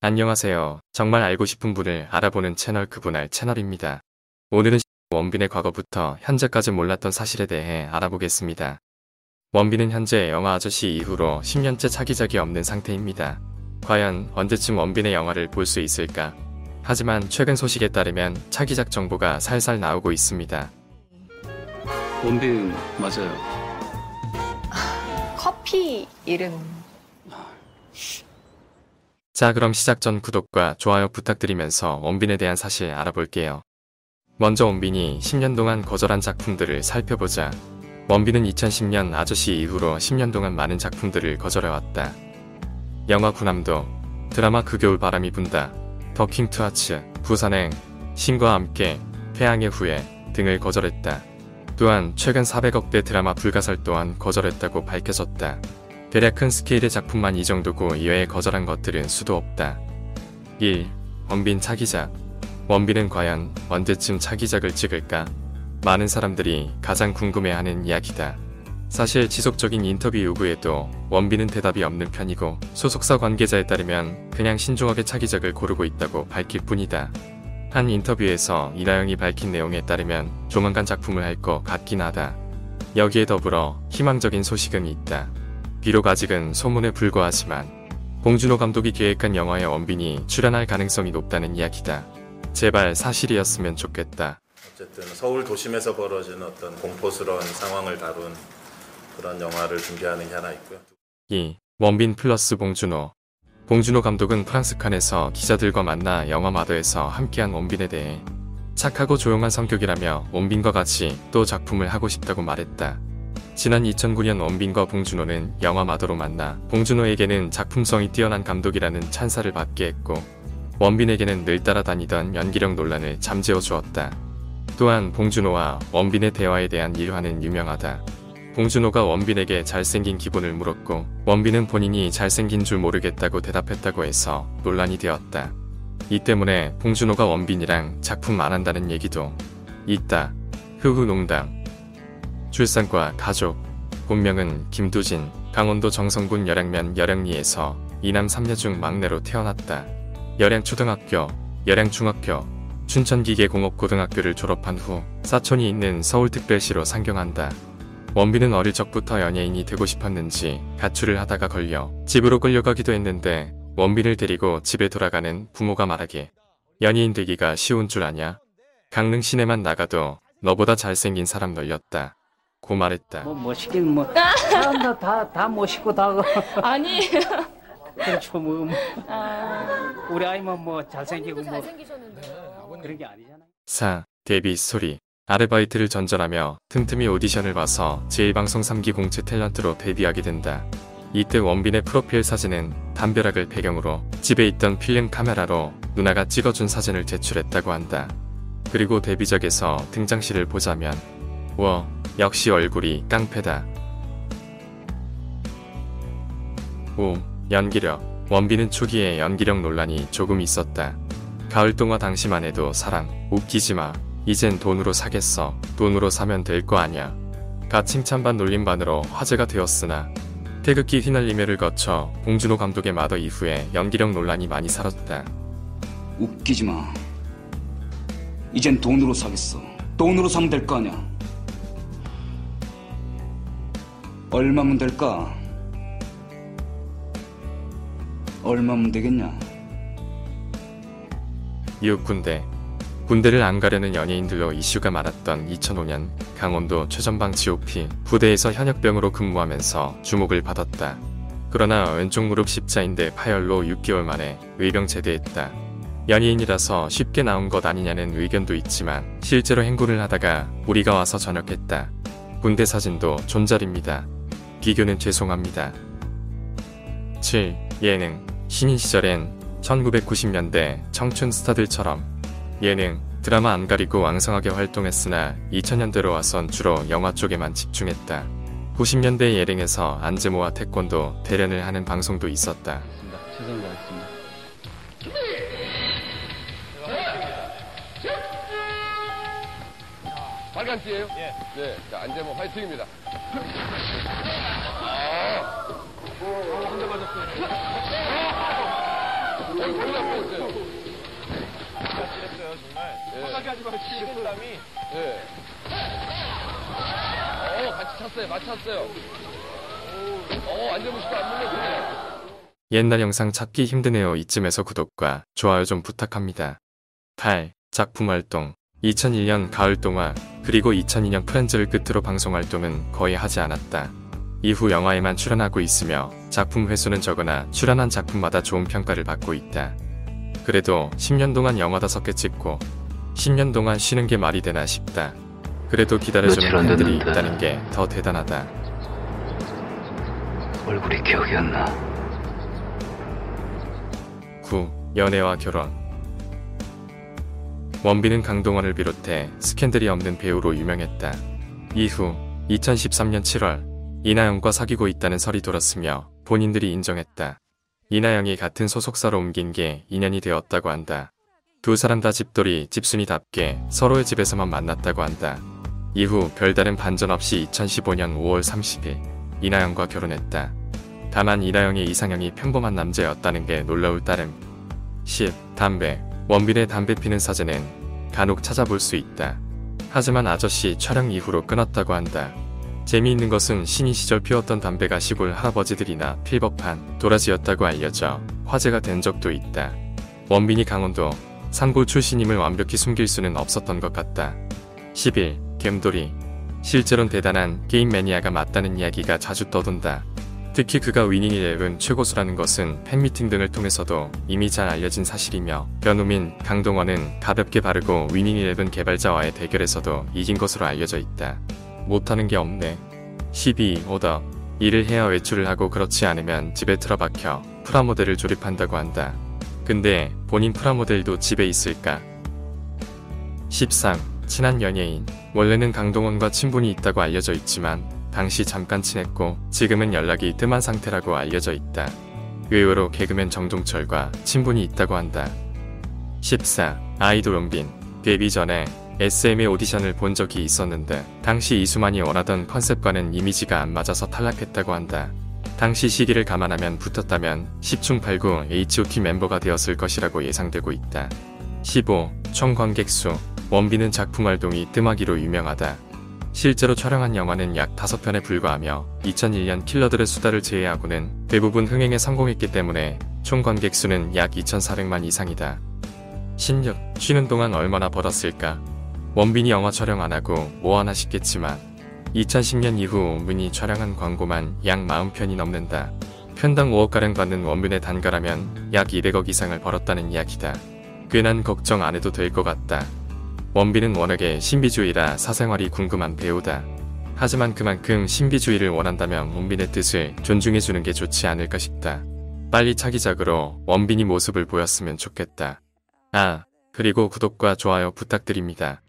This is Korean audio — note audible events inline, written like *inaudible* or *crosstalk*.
안녕하세요. 정말 알고 싶은 분을 알아보는 채널 그분알 채널입니다. 오늘은 원빈의 과거부터 현재까지 몰랐던 사실에 대해 알아보겠습니다. 원빈은 현재 영화 아저씨 이후로 10년째 차기작이 없는 상태입니다. 과연 언제쯤 원빈의 영화를 볼 수 있을까? 하지만 최근 소식에 따르면 차기작 정보가 살살 나오고 있습니다. 원빈 맞아요. 커피 이름 자 그럼 시작 전 구독과 좋아요 부탁드리면서 원빈에 대한 사실 알아볼게요. 먼저 원빈이 10년 동안 거절한 작품들을 살펴보자. 원빈은 2010년 아저씨 이후로 10년 동안 많은 작품들을 거절해왔다. 영화 구남도, 드라마 그 겨울 바람이 분다, 더킹 투하츠, 부산행, 신과 함께, 태양의 후예 등을 거절했다. 또한 최근 400억대 드라마 불가설 또한 거절했다고 밝혀졌다. 대략 큰 스케일의 작품만 이 정도고 이외에 거절한 것들은 수도 없다. 1. 원빈 차기작 원빈은 과연 언제쯤 차기작을 찍을까? 많은 사람들이 가장 궁금해하는 이야기다. 사실 지속적인 인터뷰 요구에도 원빈은 대답이 없는 편이고 소속사 관계자에 따르면 그냥 신중하게 차기작을 고르고 있다고 밝힐 뿐이다. 한 인터뷰에서 이나영이 밝힌 내용에 따르면 조만간 작품을 할 것 같긴 하다. 여기에 더불어 희망적인 소식은 있다. 비록 아직은 소문에 불과하지만 봉준호 감독이 계획한 영화에 원빈이 출연할 가능성이 높다는 이야기다. 제발 사실이었으면 좋겠다. 어쨌든 서울 도심에서 벌어지는 어떤 공포스러운 상황을 다룬 그런 영화를 준비하는 게 하나 있고요. 2. 원빈 플러스 봉준호 봉준호 감독은 프랑스 칸에서 기자들과 만나 영화 마더에서 함께한 원빈에 대해 착하고 조용한 성격이라며 원빈과 같이 또 작품을 하고 싶다고 말했다. 지난 2009년 원빈과 봉준호는 영화 마더로 만나 봉준호에게는 작품성이 뛰어난 감독이라는 찬사를 받게 했고 원빈에게는 늘 따라다니던 연기력 논란을 잠재워 주었다. 또한 봉준호와 원빈의 대화에 대한 일화는 유명하다. 봉준호가 원빈에게 잘생긴 기본을 물었고 원빈은 본인이 잘생긴 줄 모르겠다고 대답했다고 해서 논란이 되었다. 이 때문에 봉준호가 원빈이랑 작품 안 한다는 얘기도 있다. 흐흐 농담. 출산과 가족. 본명은 김두진, 강원도 정성군 열양면 열양리에서 이남 3녀 중 막내로 태어났다. 열양초등학교, 열양중학교, 춘천기계공업고등학교를 졸업한 후 사촌이 있는 서울특별시로 상경한다. 원빈은 어릴 적부터 연예인이 되고 싶었는지 가출을 하다가 걸려 집으로 끌려가기도 했는데 원빈을 데리고 집에 돌아가는 부모가 말하길 연예인 되기가 쉬운 줄 아냐? 강릉 시내만 나가도 너보다 잘생긴 사람 널렸다. 고 말했다. 뭐 멋있긴 뭐 사람들 다다 멋있고 다 *laughs* 아니 그렇죠 뭐, 뭐. 아, 우리 아이만 뭐 잘생기고 뭐 그런 게 아니잖아요. 4. 데뷔 스토리 아르바이트를 전전하며 틈틈이 오디션을 봐서 제1방송 3기 공채 탤런트로 데뷔하게 된다. 이때 원빈의 프로필 사진은 담벼락을 배경으로 집에 있던 필름 카메라로 누나가 찍어준 사진을 제출했다고 한다. 그리고 데뷔작에서 등장시를 보자면 워 역시 얼굴이 깡패다. 5. 연기력 원빈은 초기에 연기력 논란이 조금 있었다. 가을 동화 당시만 해도 사랑 웃기지 마 이젠 돈으로 사겠어 돈으로 사면 될 거 아냐 가 칭찬반 놀림반으로 화제가 되었으나 태극기 휘날리며를 거쳐 봉준호 감독의 마더 이후에 연기력 논란이 많이 사라졌다. 웃기지 마. 이젠 돈으로 사겠어. 돈으로 사면 될 거 아니 얼마면 될까? 얼마면 되겠냐? 이웃 군대 군대를 안 가려는 연예인들로 이슈가 많았던 2005년 강원도 최전방 GOP 부대에서 현역병으로 근무하면서 주목을 받았다. 그러나 왼쪽 무릎 십자인대 파열로 6개월 만에 의병 제대했다. 연예인이라서 쉽게 나온 것 아니냐는 의견도 있지만 실제로 행군을 하다가 우리가 와서 전역했다. 군대 사진도 존잘입니다. 비교는 죄송합니다. 7. 예능 신인 시절엔 1990년대 청춘 스타들처럼 예능, 드라마 안 가리고 왕성하게 활동했으나 2000년대로 와선 주로 영화 쪽에만 집중했다. 90년대 예능에서 안재모와 태권도 대련을 하는 방송도 있었다. 빨간 띠예요? 예. 네. 자, 안재모 화이팅입니다. 예. 어, 같이 찼어요. 맞췄어요. 어, 안전무시도 안 물렸어요. 옛날 영상 찾기 힘드네요. 이쯤에서 구독과 좋아요 좀 부탁합니다. 8. 작품 활동 2001년 가을 동화 그리고 2002년 프렌즈를 끝으로 방송 활동은 거의 하지 않았다. 이후 영화에만 출연하고 있으며 작품 횟수는 적으나 출연한 작품마다 좋은 평가를 받고 있다. 그래도 10년 동안 영화 5개 찍고 10년 동안 쉬는 게 말이 되나 싶다. 그래도 기다려주는 팬들이 됐는데. 있다는 게 더 대단하다. 얼굴이 기억이 안 나. 9. 연애와 결혼 원빈은 강동원을 비롯해 스캔들이 없는 배우로 유명했다. 이후 2013년 7월 이나영과 사귀고 있다는 설이 돌았으며 본인들이 인정했다. 이나영이 같은 소속사로 옮긴 게 인연이 되었다고 한다. 두 사람 다 집돌이 집순이답게 서로의 집에서만 만났다고 한다. 이후 별다른 반전 없이 2015년 5월 30일 이나영과 결혼했다. 다만 이나영의 이상형이 평범한 남자였다는 게 놀라울 따름. 10. 담배. 원빈의 담배 피는 사진은 간혹 찾아볼 수 있다. 하지만 아저씨 촬영 이후로 끊었다고 한다. 재미있는 것은 신인 시절 피웠던 담배가 시골 할아버지들이나 필법한 도라지였다고 알려져 화제가 된 적도 있다. 원빈이 강원도 산골 출신임을 완벽히 숨길 수는 없었던 것 같다. 11. 겜돌이. 실제론 대단한 게임 매니아가 맞다는 이야기가 자주 떠돈다. 특히 그가 위닝 11 최고수라는 것은 팬미팅 등을 통해서도 이미 잘 알려진 사실이며 변우민, 강동원은 가볍게 바르고 위닝 11 개발자와의 대결에서도 이긴 것으로 알려져 있다. 못하는 게 없네. 12. 오더. 일을 해야 외출을 하고 그렇지 않으면 집에 틀어박혀 프라모델을 조립한다고 한다. 근데 본인 프라모델도 집에 있을까? 13. 친한 연예인. 원래는 강동원과 친분이 있다고 알려져 있지만 당시 잠깐 친했고 지금은 연락이 뜸한 상태라고 알려져 있다. 의외로 개그맨 정동철과 친분이 있다고 한다. 14. 아이돌 원빈. 데뷔 전에 SM의 오디션을 본 적이 있었는데 당시 이수만이 원하던 컨셉과는 이미지가 안 맞아서 탈락했다고 한다. 당시 시기를 감안하면 붙었다면 10중 8구 H.O.T 멤버가 되었을 것이라고 예상되고 있다. 15. 총 관객 수. 원빈은 작품 활동이 뜸하기로 유명하다. 실제로 촬영한 영화는 약 5편에 불과하며 2001년 킬러들의 수다를 제외하고는 대부분 흥행에 성공했기 때문에 총 관객 수는 약 2,400만 이상이다. 16. 쉬는 동안 얼마나 벌었을까? 원빈이 영화 촬영 안 하고 뭐 하나 싶겠지만 2010년 이후 원빈이 촬영한 광고만 약 40편이 넘는다. 편당 5억가량 받는 원빈의 단가라면 약 200억 이상을 벌었다는 이야기다. 꽤난 걱정 안 해도 될 것 같다. 원빈은 워낙에 신비주의라 사생활이 궁금한 배우다. 하지만 그만큼 신비주의를 원한다면 원빈의 뜻을 존중해주는 게 좋지 않을까 싶다. 빨리 차기작으로 원빈이 모습을 보였으면 좋겠다. 아, 그리고 구독과 좋아요 부탁드립니다.